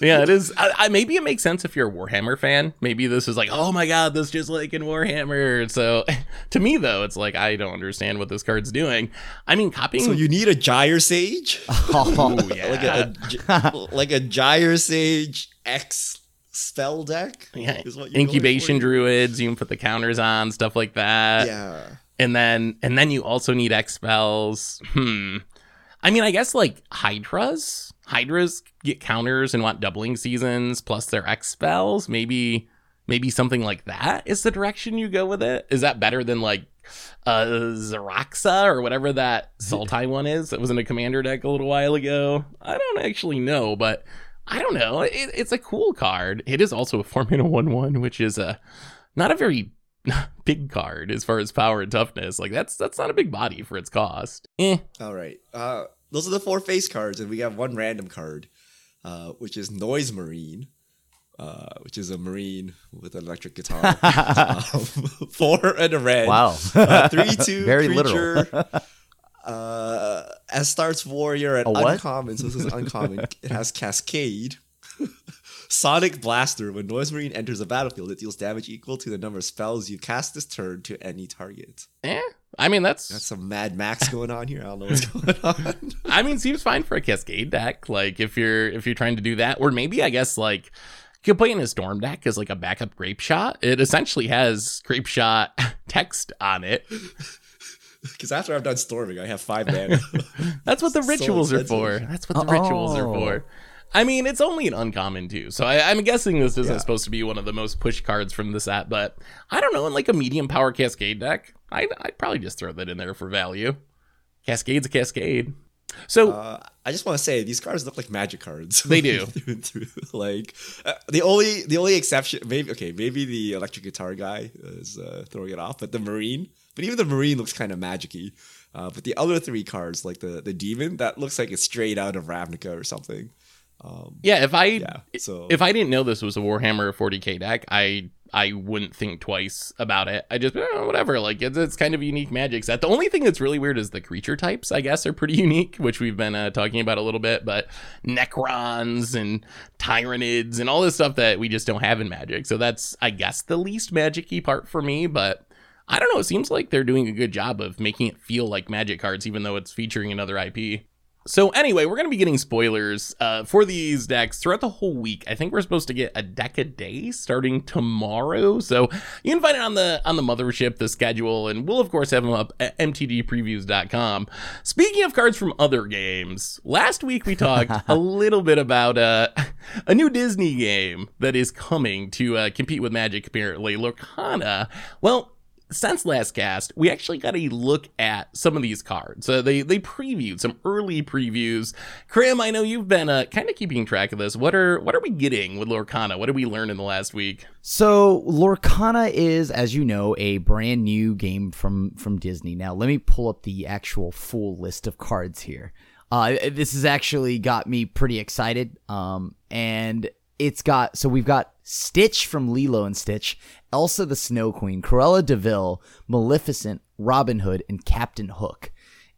Yeah, it is. I, I, maybe it makes sense if you're a Warhammer fan. Maybe this is like, oh my god, this just like in Warhammer. So, to me though, it's like I don't understand what this card's doing. I mean, copying. so you need a Gyre Sage, Oh, yeah. like a, a like a Gyre Sage X spell deck. yeah, is what incubation druids. You can put the counters on stuff like that. Yeah. and then and then you also need X spells. Hmm. I mean, I guess like Hydras. Hydras get counters and want doubling seasons plus their X spells. Maybe maybe something like that is the direction you go with it. Is that better than like uh Zaxara or whatever that Sultai one is that was in a commander deck a little while ago? I don't actually know, but I don't know. It, it's a cool card. It is also a Formula One one, which is a not a very big card as far as power and toughness. Like that's that's not a big body for its cost. Eh. All right. Uh, those are the four face cards, and we have one random card, uh, which is Noise Marine, uh, which is a marine with an electric guitar. um, four and a red. wow. Uh, three two Very creature. literal. uh, Astartes warrior and A uncommon. So this is uncommon. it has Cascade. Sonic Blaster. When Noise Marine enters a battlefield, it deals damage equal to the number of spells you cast this turn to any target. Eh. I mean that's, That's some Mad Max going on here. I don't know what's going on. I mean seems fine for a cascade deck. Like if you're if you're trying to do that, or maybe I guess like you could play in a storm deck as like a backup Grapeshot. It essentially has Grapeshot text on it. Because after I've done storming, I have five mana. That's what the So rituals are for. That's what the rituals are Oh. for. I mean, it's only an uncommon too, so I, I'm guessing this isn't Yeah. supposed to be one of the most push cards from the set. But I don't know, in like a medium power Cascade deck, I'd, I'd probably just throw that in there for value. Cascade's a Cascade. So Uh, I just want to say these cards look like magic cards. They do. through and through. Like uh, the only the only exception, maybe okay, maybe the electric guitar guy is uh, throwing it off, but the marine, but even the marine looks kind of magicy. Uh, but the other three cards, like the the demon, that looks like it's straight out of Ravnica or something. Um, yeah, if I yeah. So if I didn't know this was a Warhammer 40k deck, I I wouldn't think twice about it. I just eh, whatever. Like it's, it's kind of unique magic set. The only thing that's really weird is the creature types. I guess are pretty unique, which we've been uh, talking about a little bit. But Necrons and Tyranids and all this stuff that we just don't have in Magic. So that's I guess the least magicy part for me. But I don't know. It seems like they're doing a good job of making it feel like Magic cards, even though it's featuring another IP. So anyway, we're gonna be getting spoilers uh, for these decks throughout the whole week. I think we're supposed to get a deck a day starting tomorrow. So you can find it on the on the mothership, the schedule, and we'll of course have them up at mtdpreviews.com. Speaking of cards from other games, last week we talked a little bit about uh, a new Disney game that is coming to uh, compete with Magic. Apparently, Lorcana. Well since last cast, we actually got a look at some of these cards. Uh, they they previewed some early previews. Crim, I know you've been uh, kind of keeping track of this. What are what are we getting with Lorcana? What did we learn in the last week? So Lorcana is, as you know, a brand new game from from Disney. Now let me pull up the actual full list of cards here. Uh, this has actually got me pretty excited. Um, and it's got so we've got Stitch from Lilo and Stitch, Elsa the Snow Queen, Cruella de Vil, Maleficent, Robin Hood, and Captain Hook.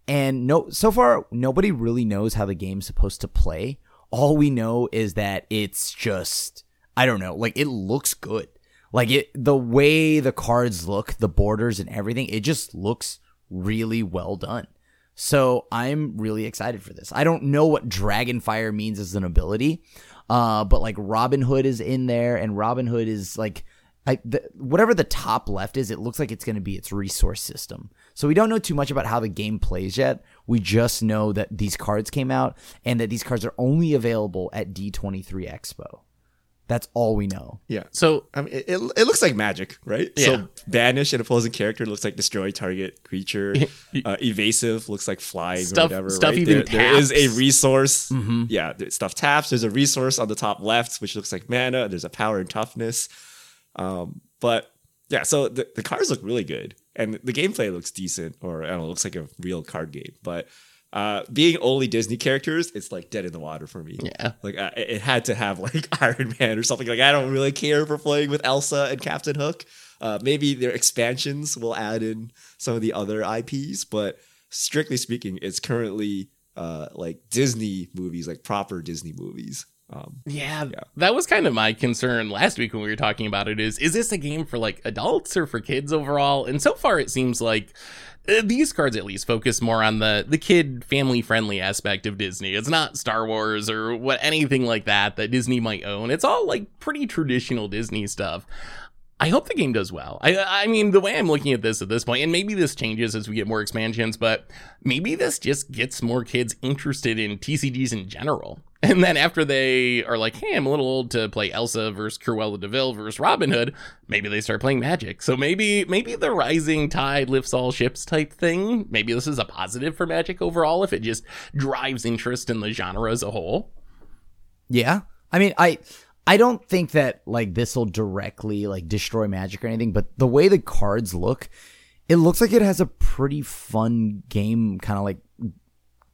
And no, so far nobody really knows how the game's supposed to play. All we know is that it's just I don't know, like it looks good. Like it the way the cards look, the borders and everything, it just looks really well done. So I'm really excited for this. I don't know what Dragonfire means as an ability, uh, but like Robin Hood is in there, and Robin Hood is like, I, the, whatever the top left is, it looks like it's going to be its resource system. So we don't know too much about how the game plays yet. We just know that these cards came out and that these cards are only available at D23 Expo. That's all we know. Yeah. So I mean, it, it, it looks like magic, right? Yeah. So banish an opposing character looks like destroy target creature. uh, evasive looks like flying Stuff- or whatever. stuff right? even there, there is a taps. resource. Yeah, there- stuff taps. There's a resource on the top left, which looks like mana. There's a power and toughness. Um, but yeah, so the, the cards look really good, and the gameplay looks decent, or I don't know, looks like a real card game. But uh, being only Disney characters, it's like dead in the water for me. Yeah. like uh, it had to have like Iron Man or something. Like I don't really care for playing with Elsa and Captain Hook. Uh, maybe their expansions will add in some of the other IPs, but strictly speaking, it's currently uh, like Disney movies, like proper Disney movies. Um, Yeah, that was kind of my concern last week when we were talking about it is is this a game for like adults or for kids overall? And so far it seems like Uh, these cards at least focus more on the the kid family friendly aspect of Disney. It's not Star Wars or what anything like that that Disney might own. It's all like pretty traditional Disney stuff. I hope the game does well. I I mean, the way I'm looking at this at this point, and maybe this changes as we get more expansions, but maybe this just gets more kids interested in TCGs in general. And then after they are like, hey, I'm a little old to play Elsa versus Cruella de Vil versus Robin Hood, maybe they start playing Magic. So maybe maybe the rising tide lifts all ships type thing. Maybe this is a positive for Magic overall if it just drives interest in the genre as a whole. Yeah. I mean, I I don't think that like this will directly like destroy magic or anything, but the way the cards look, it looks like it has a pretty fun game kind of like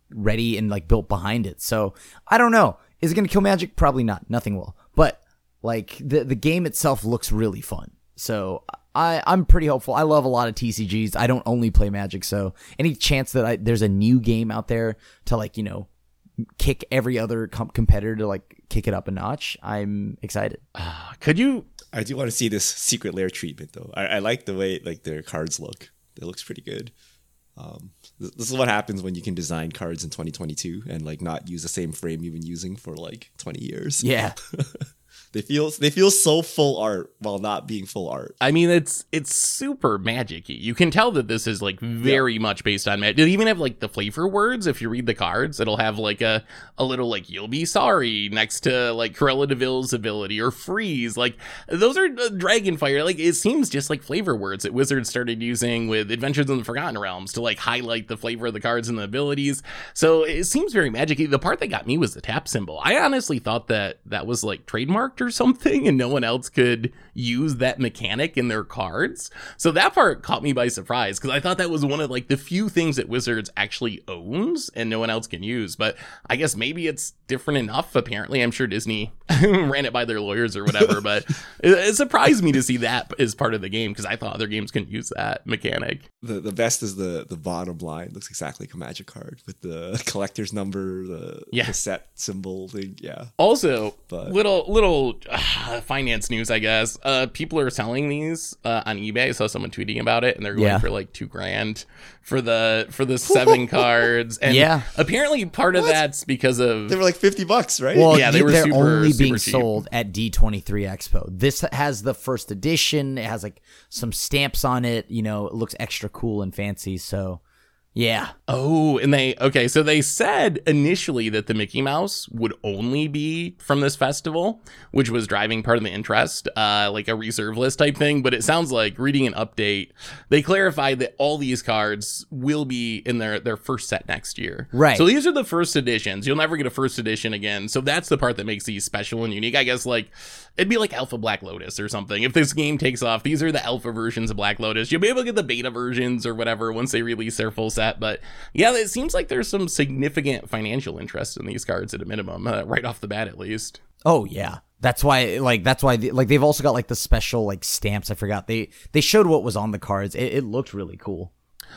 ready and like built behind it. So, I don't know. Is it going to kill magic? Probably not. Nothing will. But like the the game itself looks really fun. So, I I'm pretty hopeful. I love a lot of TCGs. I don't only play Magic, so any chance that I there's a new game out there to like, you know, kick every other com- competitor to like kick it up a notch, I'm excited. Could you I do want to see this secret lair treatment though. I, I like the way like their cards look. It looks pretty good. Um, th- this is what happens when you can design cards in 2022 and like not use the same frame you've been using for like 20 years. Yeah. They feel they feel so full art while not being full art. I mean, it's it's super magic-y. You can tell that this is like very much based on magic. They even have like the flavor words. If you read the cards, it'll have like a a little like "you'll be sorry" next to like Cruella de Vil's ability or freeze. Like those are uh, Dragonfire. Like it seems just like flavor words that Wizards started using with Adventures in the Forgotten Realms to like highlight the flavor of the cards and the abilities. So it seems very magic-y. The part that got me was the tap symbol. I honestly thought that that was like trademarked or something, and no one else could use that mechanic in their cards. So that part caught me by surprise because I thought that was one of like the few things that Wizards actually owns and no one else can use. But I guess maybe it's different enough. Apparently, I'm sure Disney ran it by their lawyers or whatever. but it, it surprised me to see that as part of the game because I thought other games couldn't use that mechanic. The the best is the the bottom line. looks exactly like a magic card with the collector's number, the Yeah. cassette symbol thing. Yeah. Also, But- little little uh, finance news, I guess. Uh, people are selling these uh, on eBay. I saw someone tweeting about it, and they're going Yeah. for like two grand for the for the seven cards. And Yeah. apparently part of What? that's because of They were like 50 bucks, right? Well, Yeah, they were they're super, only super being cheap. sold at D23 Expo. This has the first edition. It has like some stamps on it. You know, it looks extra cool and fancy. So, Yeah. Oh, and they okay, so they said initially that the Mickey Mouse would only be from this festival, which was driving part of the interest, uh, like a reserve list type thing. But it sounds like reading an update, they clarified that all these cards will be in their their first set next year. Right. So these are the first editions. You'll never get a first edition again. So that's the part that makes these special and unique. I guess like it'd be like Alpha Black Lotus or something. If this game takes off, these are the alpha versions of Black Lotus. You'll be able to get the beta versions or whatever once they release their full set. But yeah, it seems like there's some significant financial interest in these cards at a minimum, uh, right off the bat at least. Oh yeah. That's why, like, that's why, the, like, they've also got like the special like stamps. I forgot they they showed what was on the cards. It, it looked really cool.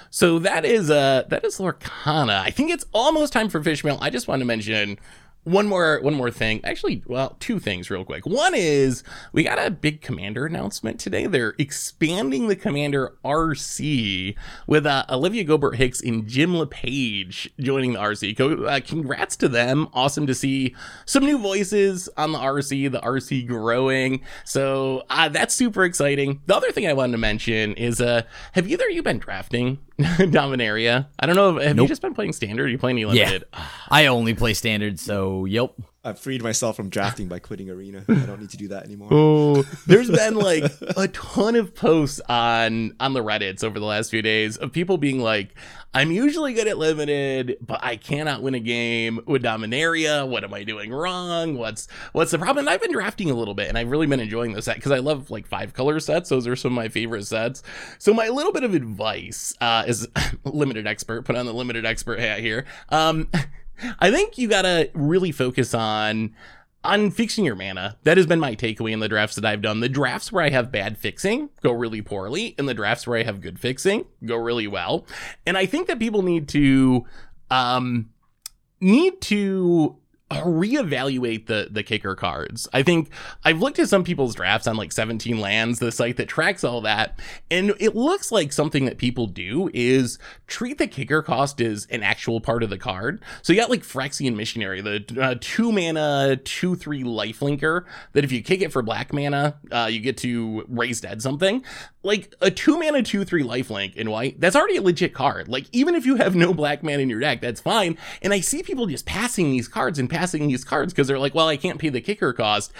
So that is uh that is Lorcana. I think it's almost time for fish mail. I just want to mention one more one more thing. Actually well two things real quick. One is we got a big commander announcement today. They're expanding the commander rc with uh, olivia gobert hicks and jim LaPage joining the rc Co- uh, congrats to them. Awesome to see some new voices on the rc the rc growing. So uh, that's super exciting. The other thing i wanted to mention is uh have either of you been drafting dominaria? I don't know have you just been playing standard? Are you playing any limited I only play standard, so yep. I've freed myself from drafting by quitting Arena. I don't need to do that anymore. Oh, there's been like a ton of posts on on the Reddits over the last few days of people being like, "I'm usually good at limited, but I cannot win a game with Dominaria. What am I doing wrong? What's what's the problem?" And I've been drafting a little bit, and I've really been enjoying this set because I love like five color sets. Those are some of my favorite sets. So my little bit of advice uh, is limited expert. Put on the limited expert hat here. Um, I think you gotta really focus on on fixing your mana. That has been my takeaway in the drafts that I've done. The drafts where I have bad fixing go really poorly, and the drafts where I have good fixing go really well. And I think that people need to um need to reevaluate the the kicker cards. I think I've looked at some people's drafts on like 17Lands, the site that tracks all that, and it looks like something that people do is treat the kicker cost as an actual part of the card. So you got like Phyrexian Missionary, the uh, two mana, two three life linker that if you kick it for black mana, uh, you get to raise dead something. Like a two mana, two three life link in white, that's already a legit card. Like even if you have no black mana in your deck, that's fine. And I see people just passing these cards and passing these cards because they're like, well, I can't pay the kicker cost.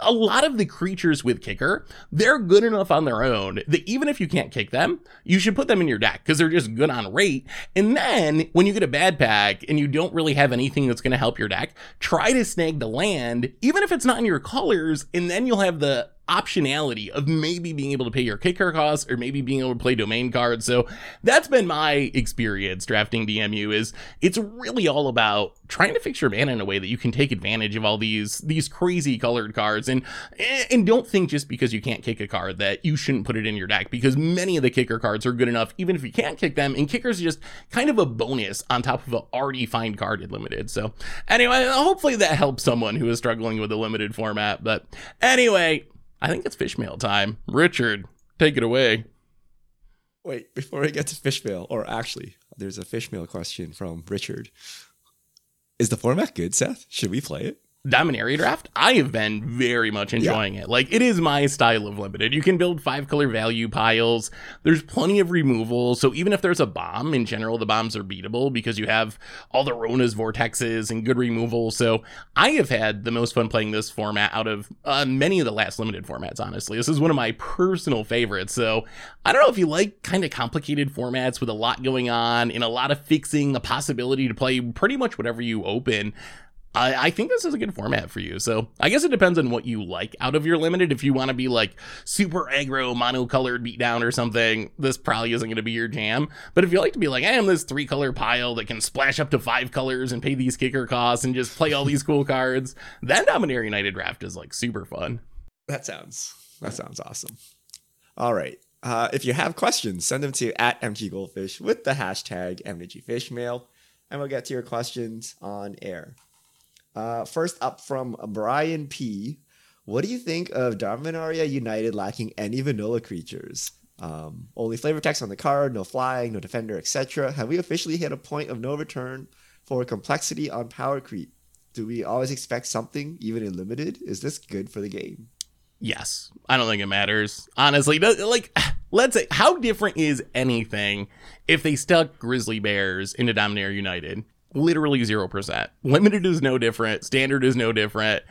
A lot of the creatures with kicker, they're good enough on their own that even if you can't kick them, you should put them in your deck because they're just good on rate. And then when you get a bad pack and you don't really have anything that's going to help your deck, try to snag the land, even if it's not in your colors, and then you'll have the optionality of maybe being able to pay your kicker costs or maybe being able to play domain cards. So that's been my experience drafting DMU is it's really all about trying to fix your mana in a way that you can take advantage of all these these crazy colored cards and eh, and don't think just because you can't kick a card that you shouldn't put it in your deck because many of the kicker cards are good enough even if you can't kick them and kickers are just kind of a bonus on top of an already fine card in limited. So anyway, hopefully that helps someone who is struggling with a limited format. But anyway, I think it's fish mail time. Richard, take it away. Wait, before we get to fish mail, or actually, there's a fish mail question from Richard. Is the format good, Seth? Should we play it? Dominaria draft, I have been very much enjoying it. Like it is my style of limited. You can build five color value piles. There's plenty of removal. So even if there's a bomb, in general, the bombs are beatable because you have all the Rona's vortexes and good removal. So I have had the most fun playing this format out of uh, many of the last limited formats, honestly. This is one of my personal favorites. So I don't know if you like kind of complicated formats with a lot going on and a lot of fixing, the possibility to play pretty much whatever you open. I, I think this is a good format for you. So I guess it depends on what you like out of your limited. If you want to be like super aggro, monocolored beatdown or something, this probably isn't going to be your jam. But if you like to be like, I am this three color pile that can splash up to five colors and pay these kicker costs and just play all these cool cards, then Dominaria United Draft is like super fun. That sounds that sounds awesome. All right. Uh, if you have questions, send them to at MTG Goldfish with the hashtag MTGFishmail, and we'll get to your questions on air. Uh, first up from Brian P. What do you think of Dominaria United lacking any vanilla creatures? Um, only flavor text on the card, no flying, no defender, etc. Have we officially hit a point of no return for complexity on power creep? Do we always expect something, even in limited? Is this good for the game? Yes, I don't think it matters. Honestly, like let's say, how different is anything if they stuck Grizzly Bears into Dominaria United? Literally 0%. Limited is no different. Standard is no different.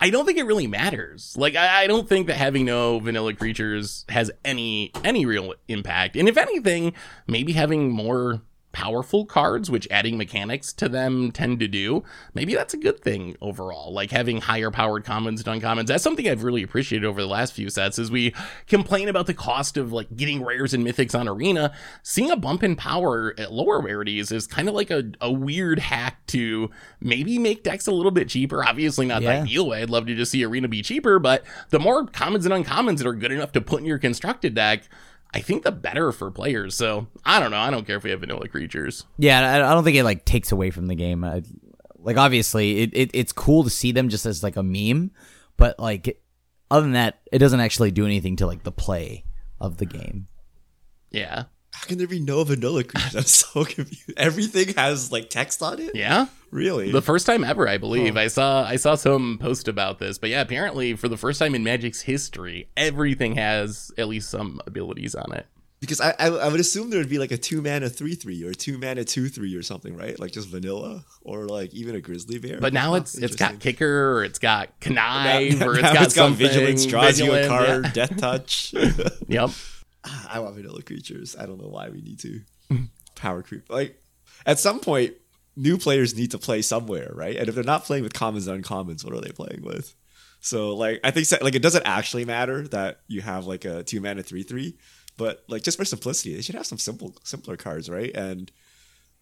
I don't think it really matters. Like I, I, don't think that having no vanilla creatures has any any real impact. And if anything, maybe having more powerful cards, which adding mechanics to them tend to do, maybe that's a good thing overall. Like having higher powered commons and uncommons. That's something I've really appreciated over the last few sets as we complain about the cost of like getting rares and mythics on arena. Seeing a bump in power at lower rarities is kind of like a, a weird hack to maybe make decks a little bit cheaper. Obviously not yeah. the ideal way. I'd love to just see arena be cheaper, but the more commons and uncommons that are good enough to put in your constructed deck, I think the better for players. So I don't know. I don't care if we have vanilla creatures. Yeah, I don't think it like takes away from the game. I, like obviously, it, it it's cool to see them just as like a meme, but like other than that, it doesn't actually do anything to like the play of the game. Yeah. How can there be no vanilla creatures? I'm so confused. Everything has like text on it. Yeah, really. The first time ever, I believe. Huh. I saw I saw some post about this, but yeah, apparently for the first time in Magic's history, everything has at least some abilities on it. Because I, I, I would assume there would be like a two mana three three or two mana two three or something, right? Like just vanilla or like even a grizzly bear. But now it's it's got kicker or it's got connive now, or it's got, it's got vigilance, draws vigilance, you a card, yeah. death touch. yep. I want vanilla creatures. I don't know why we need to mm-hmm. power creep. Like at some point, new players need to play somewhere, right? And if they're not playing with commons and uncommons, what are they playing with? So like I think like it doesn't actually matter that you have like a two mana three three, but like just for simplicity, they should have some simple simpler cards, right? And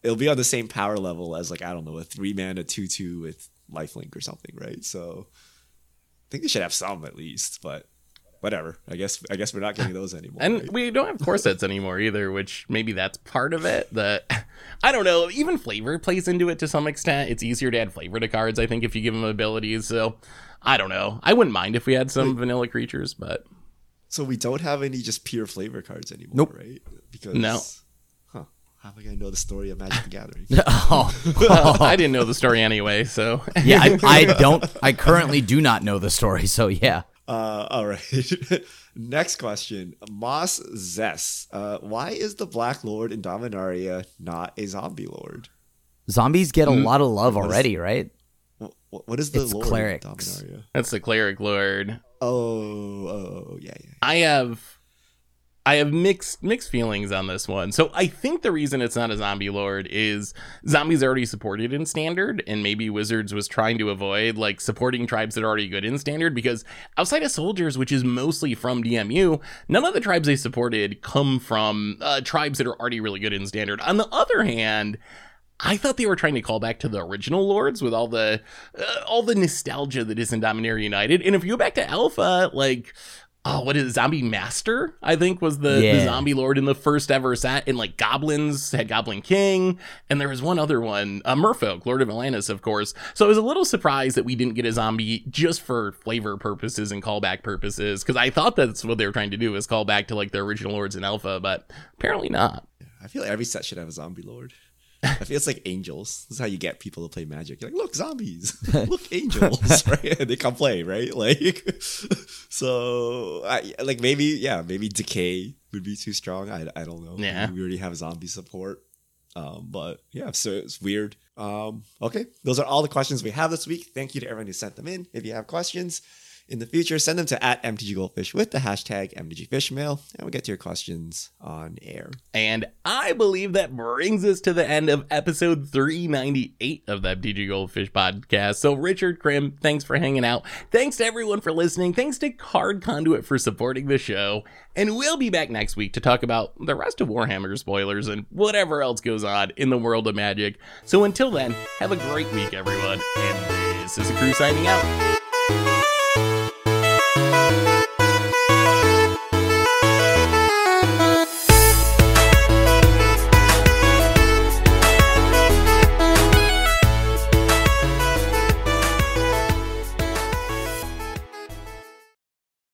it'll be on the same power level as like I don't know a three mana two two with lifelink or something, right? So I think they should have some at least, but whatever. I guess I guess we're not getting those anymore. and right? we don't have core sets anymore either, which maybe that's part of it. That I don't know. Even flavor plays into it to some extent. It's easier to add flavor to cards, I think, if you give them abilities. So I don't know. I wouldn't mind if we had some Wait. vanilla creatures, but so we don't have any just pure flavor cards anymore, nope. right? Because no. Huh. How am I gonna know the story of Magic the Gathering? oh, well, I didn't know the story anyway, so yeah, I, I don't. I currently do not know the story, so yeah. Uh, all right. Next question. Moss Zess. Uh, why is the Black Lord in Dominaria not a zombie lord? Zombies get a mm. lot of love what already, is, right? What, what is the it's lord clerics. That's the cleric lord. Oh, oh, yeah, yeah. I have I have mixed mixed feelings on this one. So I think the reason it's not a zombie lord is zombies already supported in standard, and maybe Wizards was trying to avoid like supporting tribes that are already good in standard because outside of soldiers, which is mostly from DMU, none of the tribes they supported come from uh, tribes that are already really good in standard. On the other hand, I thought they were trying to call back to the original lords with all the uh, all the nostalgia that is in Dominaria United. And if you go back to Alpha, like oh, what is it? Zombie Master? I think was the, yeah. the zombie lord in the first ever set. And like goblins had Goblin King, and there was one other one, uh, Merfolk, Lord of Atlantis, of course. So I was a little surprised that we didn't get a zombie just for flavor purposes and callback purposes, because I thought that's what they were trying to do is call back to like the original lords in Alpha, but apparently not. I feel like every set should have a zombie lord. I feel it's like angels. This is how you get people to play magic. You're like, look, zombies. look, angels, right? And they come play, right? Like, so, I, like maybe, yeah, maybe decay would be too strong. I, I don't know. Yeah, we already have zombie support. Um, but yeah, so it's weird. Um, okay, those are all the questions we have this week. Thank you to everyone who sent them in. If you have questions, in the future, send them to at MTG Goldfish with the hashtag MTGFishmail, and we'll get to your questions on air. And I believe that brings us to the end of episode 398 of the MTG Goldfish podcast. So, Richard Crim, thanks for hanging out. Thanks to everyone for listening. Thanks to Card Conduit for supporting the show. And we'll be back next week to talk about the rest of Warhammer spoilers and whatever else goes on in the world of magic. So, until then, have a great week, everyone. And this is a crew signing out.